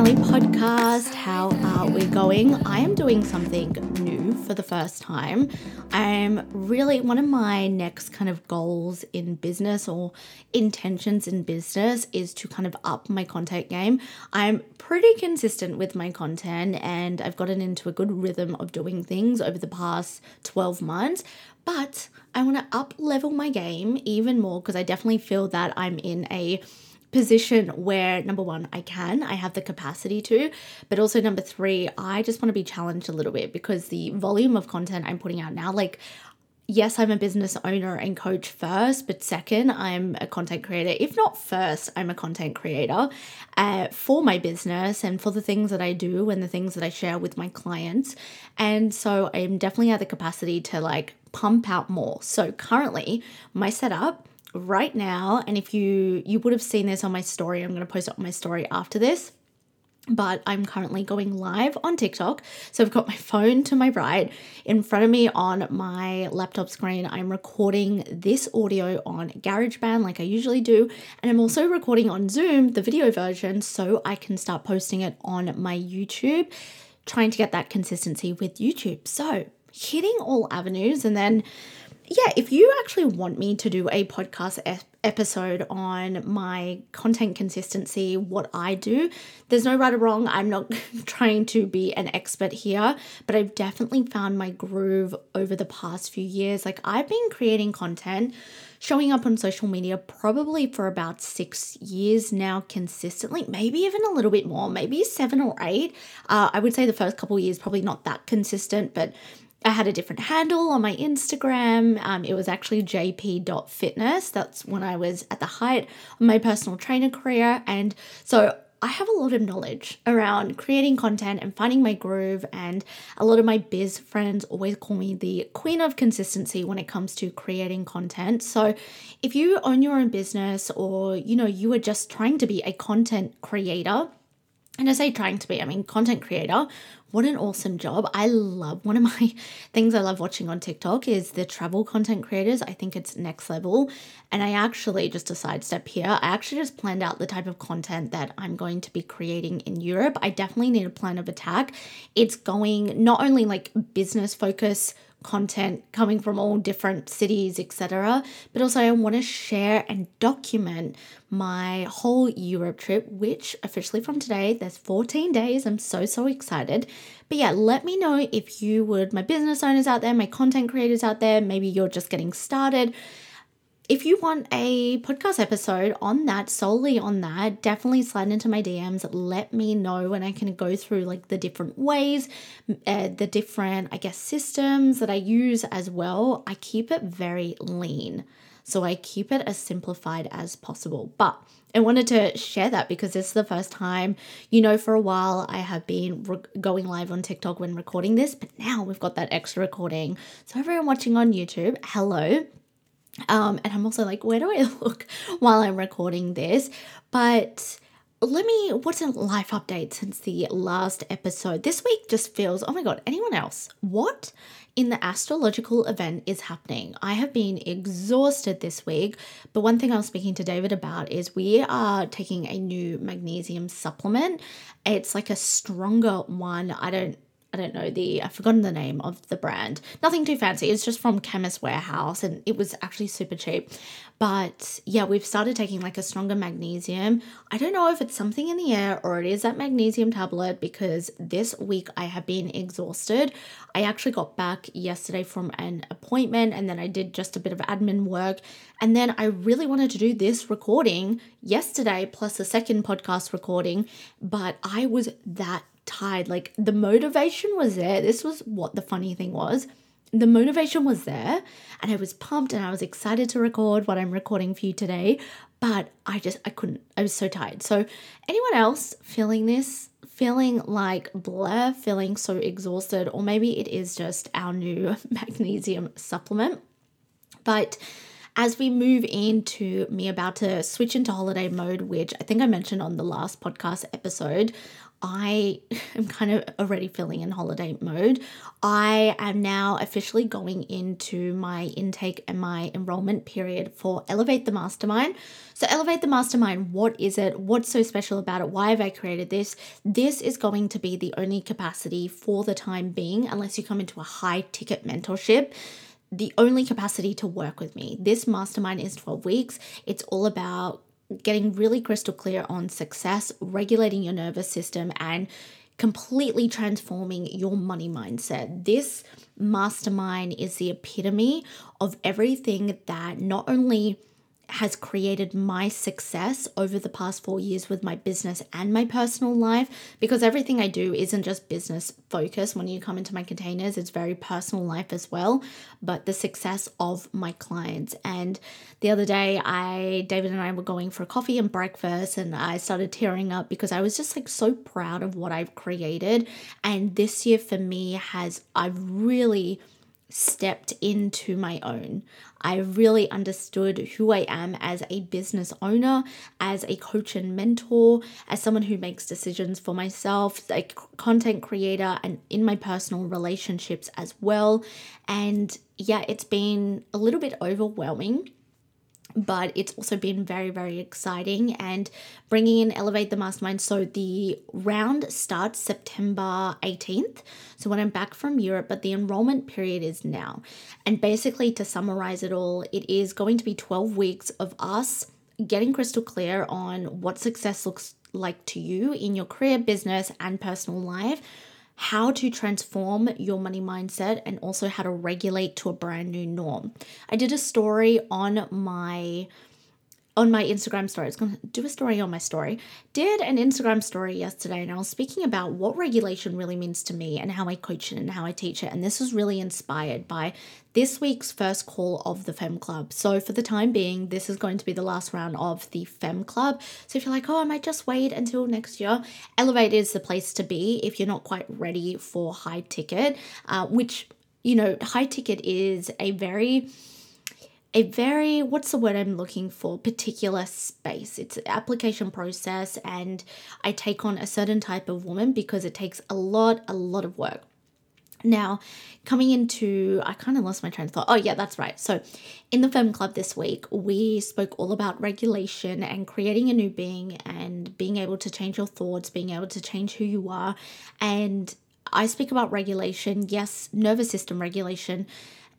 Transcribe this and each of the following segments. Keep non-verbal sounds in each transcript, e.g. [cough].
Pinelli podcast. How are we going? I am doing something new for the first time. I'm really one of my next kind of goals in business or intentions in business is to kind of up my content game. I'm pretty consistent with my content and I've gotten into a good rhythm of doing things over the past 12 months, but I want to up level my game even more because I definitely feel that I'm in a position where number one, I can, I have the capacity to, but also number three, I just want to be challenged a little bit because the volume of content I'm putting out now, like, yes, I'm a business owner and coach first, but second, I'm a content creator. If not first, I'm a content creator uh, for my business and for the things that I do and the things that I share with my clients. And so I'm definitely at the capacity to like pump out more. So currently, my setup right now and if you you would have seen this on my story i'm going to post it on my story after this but I'm currently going live on TikTok. So I've got my phone to my right. In front of me on my laptop screen, I'm recording this audio on GarageBand like I usually do. And I'm also recording on Zoom, the video version, so I can start posting it on my YouTube, trying to get that consistency with YouTube. So hitting all avenues and then yeah, if you actually want me to do a podcast ep- episode on my content consistency, what I do, there's no right or wrong. I'm not [laughs] trying to be an expert here, but I've definitely found my groove over the past few years. Like, I've been creating content, showing up on social media probably for about six years now consistently, maybe even a little bit more, maybe seven or eight. Uh, I would say the first couple years, probably not that consistent, but I had a different handle on my Instagram. Um, it was actually jp.fitness. That's when I was at the height of my personal trainer career. And so I have a lot of knowledge around creating content and finding my groove. And a lot of my biz friends always call me the queen of consistency when it comes to creating content. So if you own your own business or, you know, you are just trying to be a content creator, and I say trying to be, I mean, content creator. What an awesome job. I love one of my [laughs] things I love watching on TikTok is the travel content creators. I think it's next level. And I actually, just a sidestep here, I actually just planned out the type of content that I'm going to be creating in Europe. I definitely need a plan of attack. It's going not only like business focus content coming from all different cities, etc. But also, I want to share and document my whole Europe trip, which officially from today, there's 14 days. I'm so, so excited. But yeah, let me know if you would, my business owners out there, my content creators out there, maybe you're just getting started if you want a podcast episode on that, solely on that, definitely slide into my DMs. Let me know and I can go through like the different ways, uh, the different, I guess, systems that I use as well. I keep it very lean. So I keep it as simplified as possible. But I wanted to share that because this is the first time, you know, for a while I have been re- going live on TikTok when recording this, but now we've got that extra recording. So, everyone watching on YouTube, hello. Um, and I'm also like, where do I [laughs] look while I'm recording this? But let me, what's a life update since the last episode? This week just feels, oh my God, anyone else? What in the astrological event is happening? I have been exhausted this week, but one thing I was speaking to David about is we are taking a new magnesium supplement. It's like a stronger one. I don't I don't know the I've forgotten the name of the brand. Nothing too fancy. It's just from Chemist Warehouse and it was actually super cheap. But yeah, we've started taking like a stronger magnesium. I don't know if it's something in the air or it is that magnesium tablet because this week I have been exhausted. I actually got back yesterday from an appointment and then I did just a bit of admin work. And then I really wanted to do this recording yesterday plus a second podcast recording, but I was that tired. Like the motivation was there. This was what the funny thing was. The motivation was there, and I was pumped and I was excited to record what I'm recording for you today. But I just, I couldn't, I was so tired. So, anyone else feeling this? feeling like blur, feeling so exhausted, or maybe it is just our new [laughs] magnesium supplement. But as we move into me about to switch into holiday mode, which I think I mentioned on the last podcast episode, I [laughs] am kind of already feeling in holiday mode. I am now officially going into my intake and my enrollment period for Elevate the Mastermind. So, Elevate the Mastermind, what is it? What's so special about it? Why have I created this? This is going to be the only capacity for the time being, unless you come into a high ticket mentorship the only capacity to work with me. This mastermind is 12 weeks. It's all about getting really crystal clear on success, regulating your nervous system, and completely transforming your money mindset. This mastermind is the epitome of everything that not only has created my success over the past four years with my business and my personal life because everything I do isn't just business focused. When you come into my containers, it's very personal life as well, but the success of my clients. And the other day, I, David and I were going for coffee and breakfast, and I started tearing up because I was just like so proud of what I've created. And this year for me has, I've really stepped into my own. I really understood who I am as a business owner, as a coach and mentor, as someone who makes decisions for myself, a content creator, and in my personal relationships as well. And yeah, it's been a little bit overwhelming but it's also been very very exciting and bringing in elevate the mastermind. So the round starts september 18th so when i'm back from europe but the enrollment period is now. And basically to summarize it all it is going to be 12 weeks of us getting crystal clear on what success looks like to you in your career business and personal life how to transform your money mindset and also how to regulate to a brand new norm. I did a story on my on my Instagram story. I was going to do a story on my story. Did an Instagram story yesterday, and I was speaking about what regulation really means to me and how I coach it and how I teach it. And this was really inspired by this week's first call of the Fem Club. So, for the time being, this is going to be the last round of the Fem Club. So, if you're like, oh, I might just wait until next year, Elevate is the place to be if you're not quite ready for high ticket, uh, which, you know, high ticket is a very a very what's the word I'm looking for particular space. It's an application process and I take on a certain type of woman because it takes a lot a lot of work. Now, coming into, I kind of lost my train of thought. Oh, yeah, that's right. So, in the Fem Club this week, we spoke all about regulation and creating a new being and being able to change your thoughts, being able to change who you are. And I speak about regulation, yes, nervous system regulation,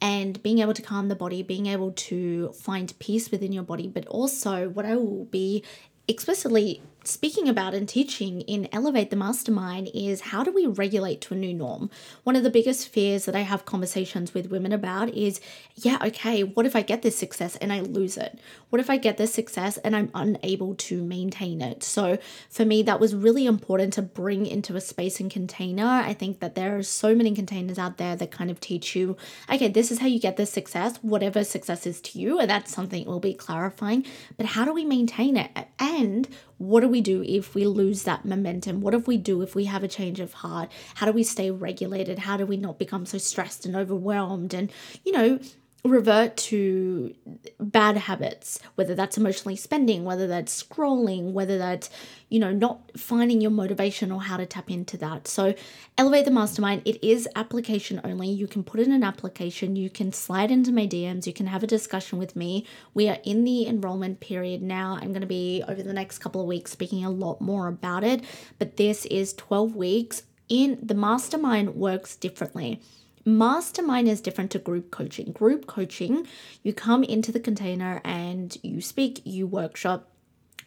and being able to calm the body, being able to find peace within your body. But also, what I will be explicitly speaking about and teaching in Elevate the Mastermind is how do we regulate to a new norm? One of the biggest fears that I have conversations with women about is yeah, okay, what if I get this success and I lose it? What if I get this success and I'm unable to maintain it? So for me, that was really important to bring into a space and container. I think that there are so many containers out there that kind of teach you, okay, this is how you get this success, whatever success is to you. And that's something we'll be clarifying. But how do we maintain it? And what do we do if we lose that momentum? What do we do if we have a change of heart? How do we stay regulated? How do we not become so stressed and overwhelmed? And, you know, revert to bad habits, whether that's emotionally spending, whether that's scrolling, whether that's, you know, not finding your motivation or how to tap into that. So, Elevate the Mastermind, it is application only. You can put in an application, you can slide into my DMs, you can have a discussion with me. We are in the enrollment period now. I'm going to be over the next couple of weeks speaking a lot more about it, but this is 12 weeks in the mastermind works differently Mastermind is different to group coaching. Group coaching, you come into the container and you speak, you workshop,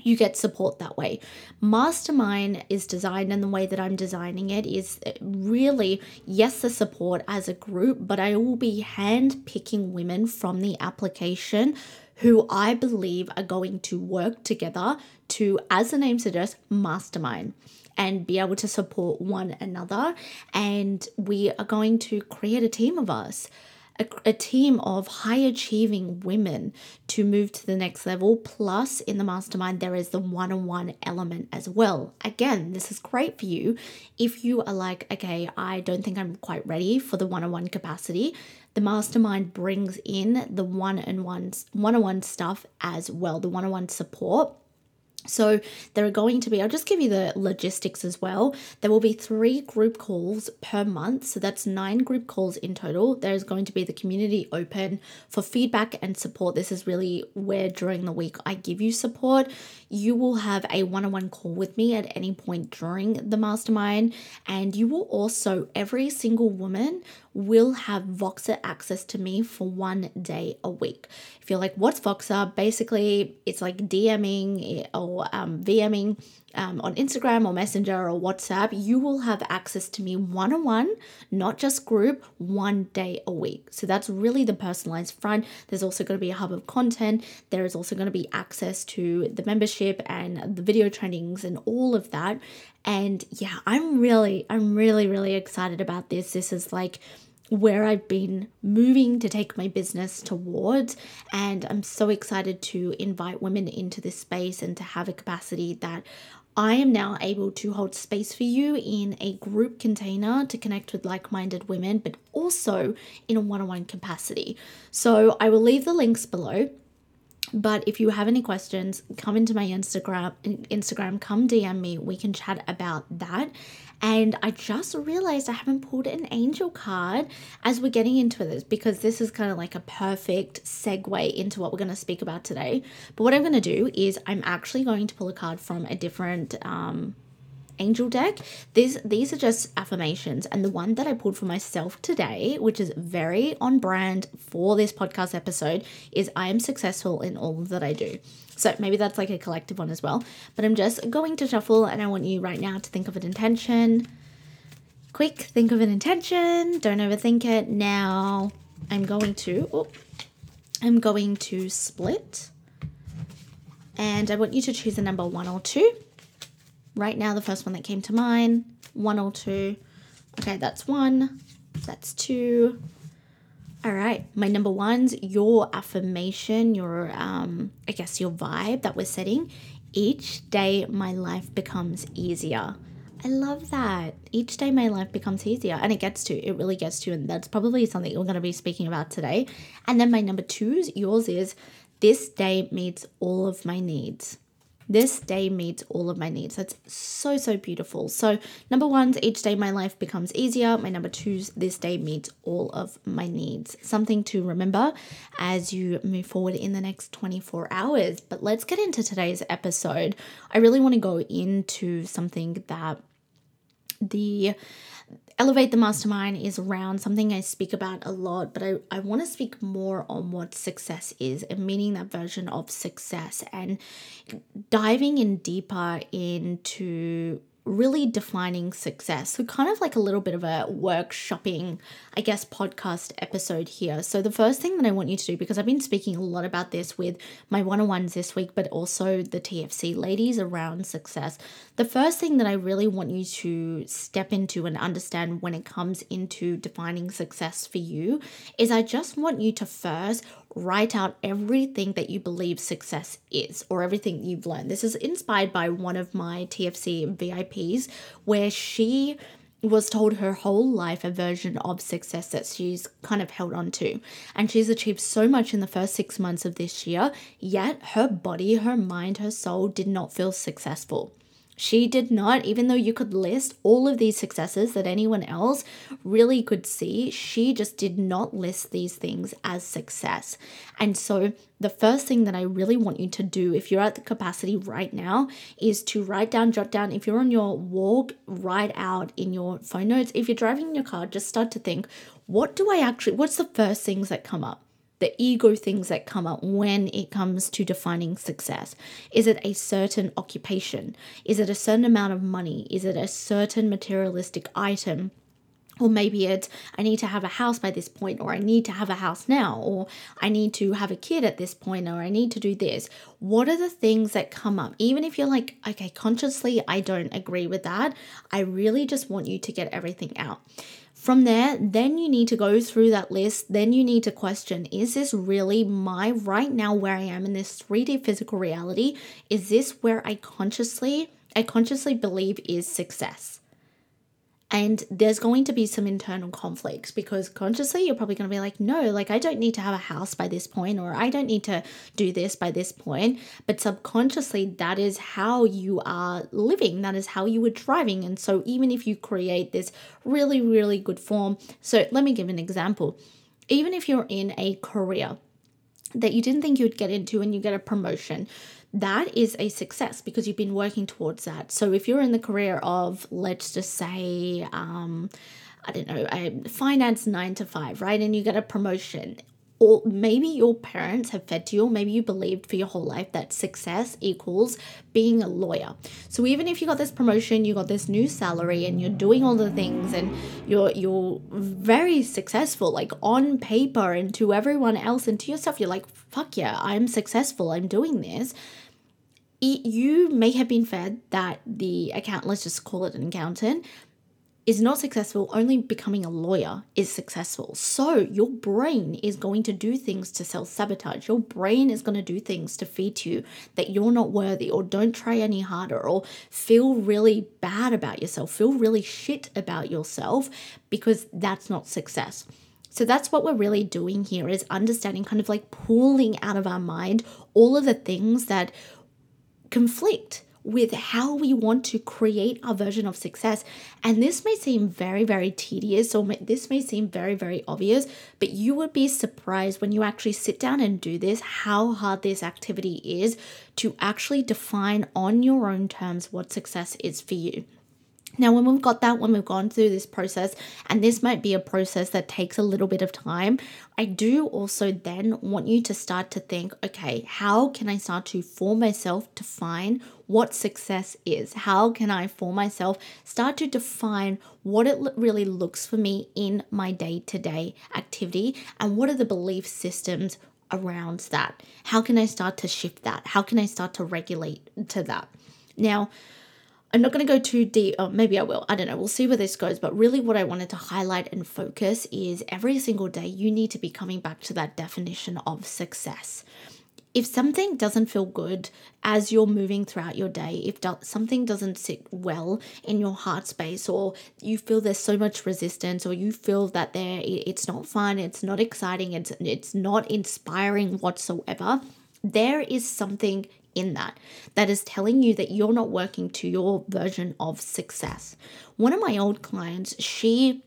you get support that way. Mastermind is designed, and the way that I'm designing it is uh, really, yes, the support as a group, but I will be hand picking women from the application who I believe are going to work together to, as the name suggests, mastermind and be able to support one another. And we are going to create a team of us. a, a, team of high achieving women to move to the next level. Plus, in the mastermind, there is the one on one element as well. Again, this is great for you if you are like, okay, I don't think I'm quite ready for the one on one capacity. The mastermind brings in the one on one one on one stuff as well, the one on one support so there are going to be, I'll just give you the logistics as well. There will be three group calls per month. So that's nine group calls in total. There's going to be the community open for feedback and support. This is really where during the week I give you support. You will have a one on one call with me at any point during the mastermind. And you will also, every single woman will have Voxer access to me for one day a week. If you're like, what's Voxer? Basically, it's like DMing or um, VMing um, on Instagram or Messenger or WhatsApp. You will have access to me one on one, not just group, one day a week. So that's really the personalized front. There's also going to be a hub of content. There is also going to be access to the membership and the video trainings and all of that. And yeah, I'm really, I'm really, really excited about this. This is like, where I've been moving to take my business towards. And I'm so excited to invite women into this space and to have a capacity that I am now able to hold space for you in a group container to connect with like minded women, but also in a one on one capacity. So I will leave the links below. But if you have any questions, come into my Instagram, Instagram, come DM me. We can chat about that. And I just realized I haven't pulled an angel card as we're getting into this because this is kind of like a perfect segue into what we're going to speak about today. But what I'm going to do is I'm actually going to pull a card from a different um, angel deck. These these are just affirmations and the one that I pulled for myself today, which is very on brand for this podcast episode, is I am successful in all that I do. So maybe that's like a collective one as well. But I'm just going to shuffle and I want you right now to think of an intention. Quick, think of an intention. Don't overthink it. Now I'm going to oh, I'm going to split. And I want you to choose a number one or two. Right now, the first one that came to mind, one or two. Okay, that's one. That's two. All right, my number one's your affirmation, your um, I guess your vibe that we're setting. Each day my life becomes easier. I love that. Each day my life becomes easier and it gets to, it really gets to, and that's probably something we're going to be speaking about today. And then my number twos, yours is this day meets all of my needs. This day meets all of my needs. That's so, so beautiful. So, number one's each day my life becomes easier. My number two's this day meets all of my needs. Something to remember as you move forward in the next 24 hours. But let's get into today's episode. I really want to go into something that the Elevate the Mastermind is around something I speak about a lot, but I, I want to speak more on what success is and meaning that version of success and diving in deeper into really defining success. So, kind of like a little bit of a workshopping, I guess, podcast episode here. So, the first thing that I want you to do, because I've been speaking a lot about this with my one on ones this week, but also the TFC ladies around success, the first thing that I really want you to step into and understand when it comes into defining success for you is I just want you to first write out everything that you believe success is or everything you've learned. This is inspired by one of my TFC VIPs where she was told her whole life a version of success that she's kind of held on to. And she's achieved so much in the first six months of this year, yet her body, her mind, her soul did not feel successful. She did not, even though you could list all of these successes that anyone else really could see, she just did not list these things as success. And so, the first thing that I really want you to do, if you're at the capacity right now, is to write down, jot down. If you're on your walk, write out in your phone notes. If you're driving in your car, just start to think, what do I actually, what's the first things that come up? The ego things that come up when it comes to defining success. Is it a certain occupation? Is it a certain amount of money? Is it a certain materialistic item? Or maybe it's, I need to have a house by this point, or I need to have a house now, or I need to have a kid at this point, or I need to do this. What are the things that come up? Even if you're like, okay, consciously, I don't agree with that, I really just want you to get everything out From there, then you need to go through that list. Then you need to question is this really my right now where I am in this 3D physical reality? Is this where I consciously I consciously believe is success? And there's going to be some internal conflicts because consciously you're probably going to be like, no, like I don't need to have a house by this point, or I don't need to do this by this point. But subconsciously, that is how you are living, that is how you are driving. And so, even if you create this really, really good form, so let me give an example. Even if you're in a career that you didn't think you'd get into and you get a promotion, that is a success because you've been working towards that. So if you're in the career of, let's just say, um, I don't know, finance nine to five, right? And you get a promotion or maybe your parents have fed to you, or maybe you believed for your whole life that success equals being a lawyer. So even if you got this promotion, you got this new salary, and you're doing all the things, and you're you're very successful, like on paper, and to everyone else, and to yourself, you're like, fuck yeah, I'm successful, I'm doing this you may have been fed that the account, let's just call it an accountant, is not successful, only becoming a lawyer is successful. So your brain is going to do things to self sabotage. Your brain is going to do things to feed to you that you're not worthy, or don't try any harder, or feel really bad about yourself, feel really shit about yourself because that's not success. So that's what we're really doing here is understanding, kind of like pulling out of our mind all of the things that conflict with how we want to create our version of success. And this may seem very, very tedious, or may, this may seem very, very obvious, but you would be surprised when you actually sit down and do this how hard this activity is to actually define on your own terms what success is for you. Now, when we've got that, when we've gone through this process, and this might be a process that takes a little bit of time, I do also then want you to start to think okay, how can I start to for myself define what success is? How can I for myself start to define what it really looks for me in my day to day activity? And what are the belief systems around that? How can I start to shift that? How can I start to regulate to that? Now, I'm not going to go too deep, or maybe I will. I don't know. We'll see where this goes. But really, what I wanted to highlight and focus is every single day you need to be coming back to that definition of success. If something doesn't feel good as you're moving throughout your day, if do- something doesn't sit well in your heart space, or you feel there's so much resistance, or you feel that there it's not fun, it's not exciting, it's it's not inspiring whatsoever, there is something in that that is telling you that you're not working to your version of success. One of my old clients, she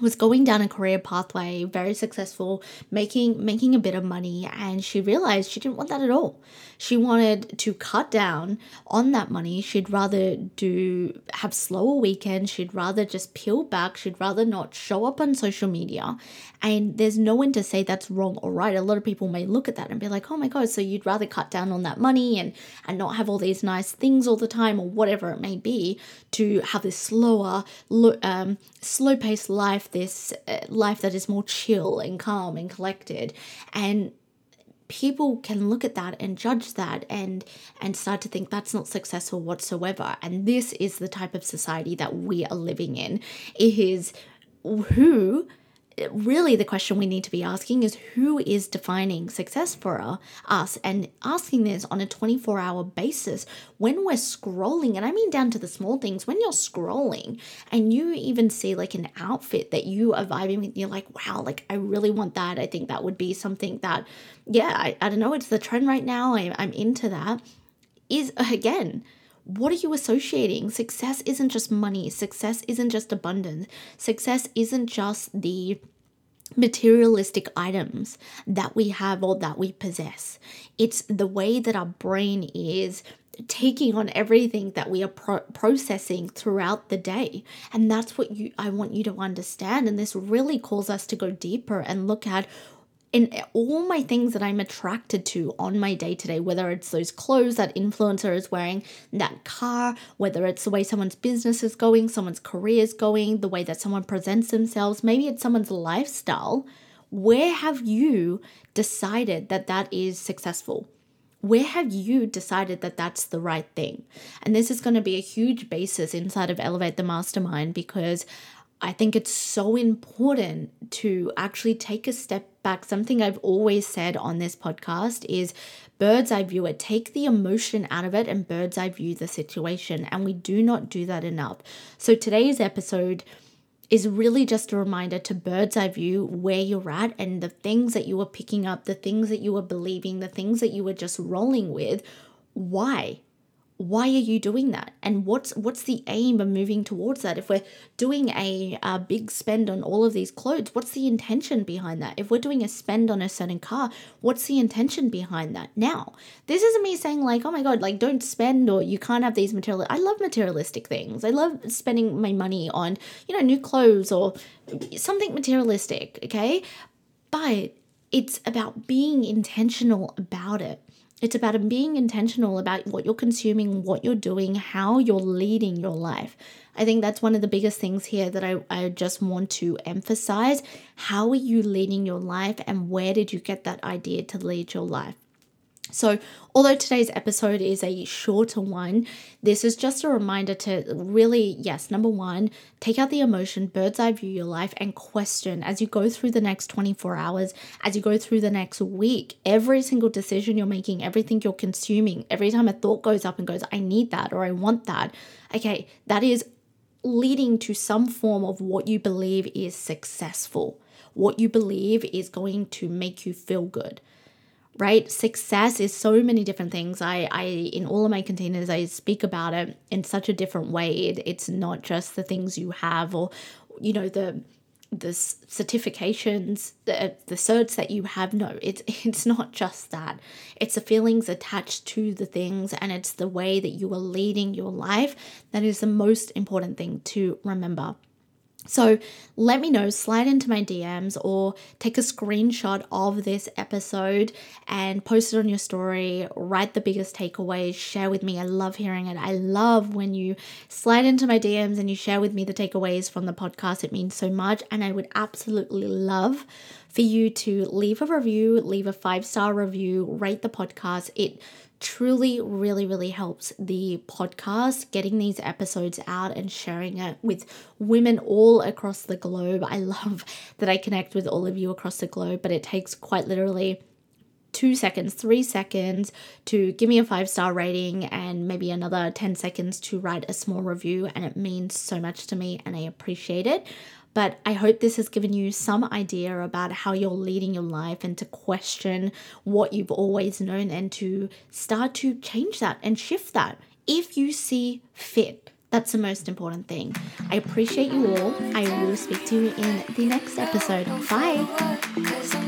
was going down a career pathway very successful making making a bit of money and she realized she didn't want that at all. She wanted to cut down on that money. She'd rather do have slower weekends. She'd rather just peel back. She'd rather not show up on social media. And there's no one to say that's wrong or right. A lot of people may look at that and be like oh my god so you'd rather cut down on that money and and not have all these nice things all the time or whatever it may be to have this slower um, slow paced life this uh, life that is more chill and calm and collected. And people can look at that and judge that and and start to think that's not successful whatsoever. And this is the type of society that we are living in. It is who really the question we need to be asking is who is defining success for us? And asking this on a 24 hour basis when we're scrolling and i mean down to the small things when you're scrolling and you even see like an outfit that you are vibing with you're like wow like i really want that. I think that would be something that yeah i, I don't know it's the trend right now. I, i'm into that. Is again what are you associating? Success isn't just money, success isn't just abundance, success isn't just the materialistic items that we have or that we possess. It's the way that our brain is taking on everything that we are pro- processing throughout the day and that's what you I want you to understand and this really calls us to go deeper and look at in all my things that I'm attracted to on my day to day, whether it's those clothes that influencer is wearing, that car, whether it's the way someone's business is going, someone's career is going, the way that someone presents themselves, maybe it's someone's lifestyle. Where have you decided that that is successful? Where have you decided that that's the right thing? And this is going to be a huge basis inside of Elevate the Mastermind because I think it's so important to actually take a step back. Something I've always said on this podcast is bird's eye view it. Take the emotion out of it and bird's eye view the situation. And we do not do that enough. So today's episode is really just a reminder to bird's eye view where you're at and the things that you are picking up, the things that you are believing, the things that you were just rolling with. Why? Why are you doing that? And what's what's the aim of moving towards that? If we're doing a, a big spend on all of these clothes what's the intention behind that? If we're doing a spend on a certain car what's the intention behind that? Now this isn't me saying like oh my god like don't spend or you can't have these material i love materialistic things. I love spending my money on you know new clothes or something materialistic okay? But it's about being intentional about it it's about being intentional about what you're consuming, what you're doing, how you're leading your life. I think that's one of the biggest things here that I, I just want to emphasize. How are you leading your life, and where did you get that idea to lead your life? So, although today's episode is a shorter one, this is just a reminder to really, yes, number one, take out the emotion, bird's eye view your life, and question as you go through the next 24 hours, as you go through the next week, every single decision you're making, everything you're consuming, every time a thought goes up and goes, I need that or I want that, okay, that is leading to some form of what you believe is successful, what you believe is going to make you feel good right? Success is so many different things. I i in all of my containers i speak about it in such a different way. It, it's not just the things you have or you know the the certifications the the certs that you have. No it's [laughs] it's not just that. It's the feelings attached to the things and it's the way that you are leading your life that is the most important thing to remember so let me know, slide into my DMs or take a screenshot of this episode and post it on your story. Write the biggest takeaways, share with me. I love hearing it. I love when you slide into my DMs and you share with me the takeaways from the podcast. It means so much. And I would absolutely love for you to leave a review, leave a five star review, rate the podcast. It truly, really, really helps the podcast getting these episodes out and sharing it with women all across the globe. I love [laughs] that I connect with all of you across the globe, but it takes quite literally two seconds, three seconds to give me a five star rating and maybe another 10 seconds to write a small review. And it means so much to me and I appreciate it. But I hope this has given you some idea about how you're leading your life and to question what you've always known and to start to change that and shift that if you see fit. That's the most important thing. I appreciate you all. I will speak to you in the next episode. Bye.